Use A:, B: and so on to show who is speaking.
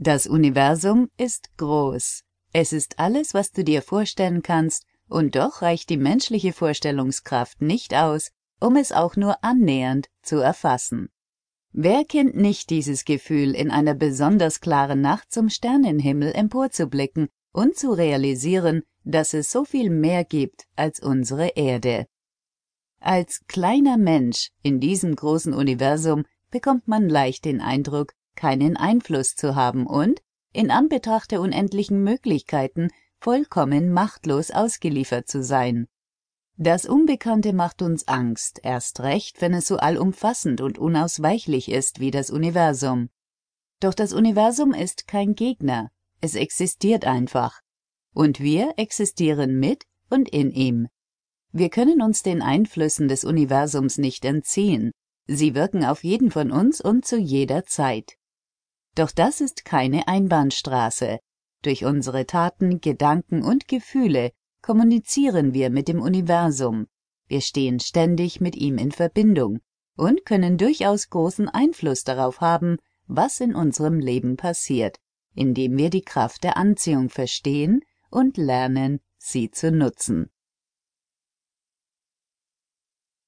A: Das Universum ist groß. Es ist alles, was du dir vorstellen kannst, und doch reicht die menschliche Vorstellungskraft nicht aus, um es auch nur annähernd zu erfassen. Wer kennt nicht dieses Gefühl, in einer besonders klaren Nacht zum Sternenhimmel emporzublicken und zu realisieren, dass es so viel mehr gibt als unsere Erde. Als kleiner Mensch in diesem großen Universum bekommt man leicht den Eindruck, keinen Einfluss zu haben und, in Anbetracht der unendlichen Möglichkeiten, vollkommen machtlos ausgeliefert zu sein. Das Unbekannte macht uns Angst, erst recht, wenn es so allumfassend und unausweichlich ist wie das Universum. Doch das Universum ist kein Gegner, es existiert einfach. Und wir existieren mit und in ihm. Wir können uns den Einflüssen des Universums nicht entziehen, sie wirken auf jeden von uns und zu jeder Zeit. Doch das ist keine Einbahnstraße. Durch unsere Taten, Gedanken und Gefühle kommunizieren wir mit dem Universum. Wir stehen ständig mit ihm in Verbindung und können durchaus großen Einfluss darauf haben, was in unserem Leben passiert, indem wir die Kraft der Anziehung verstehen und lernen, sie zu nutzen.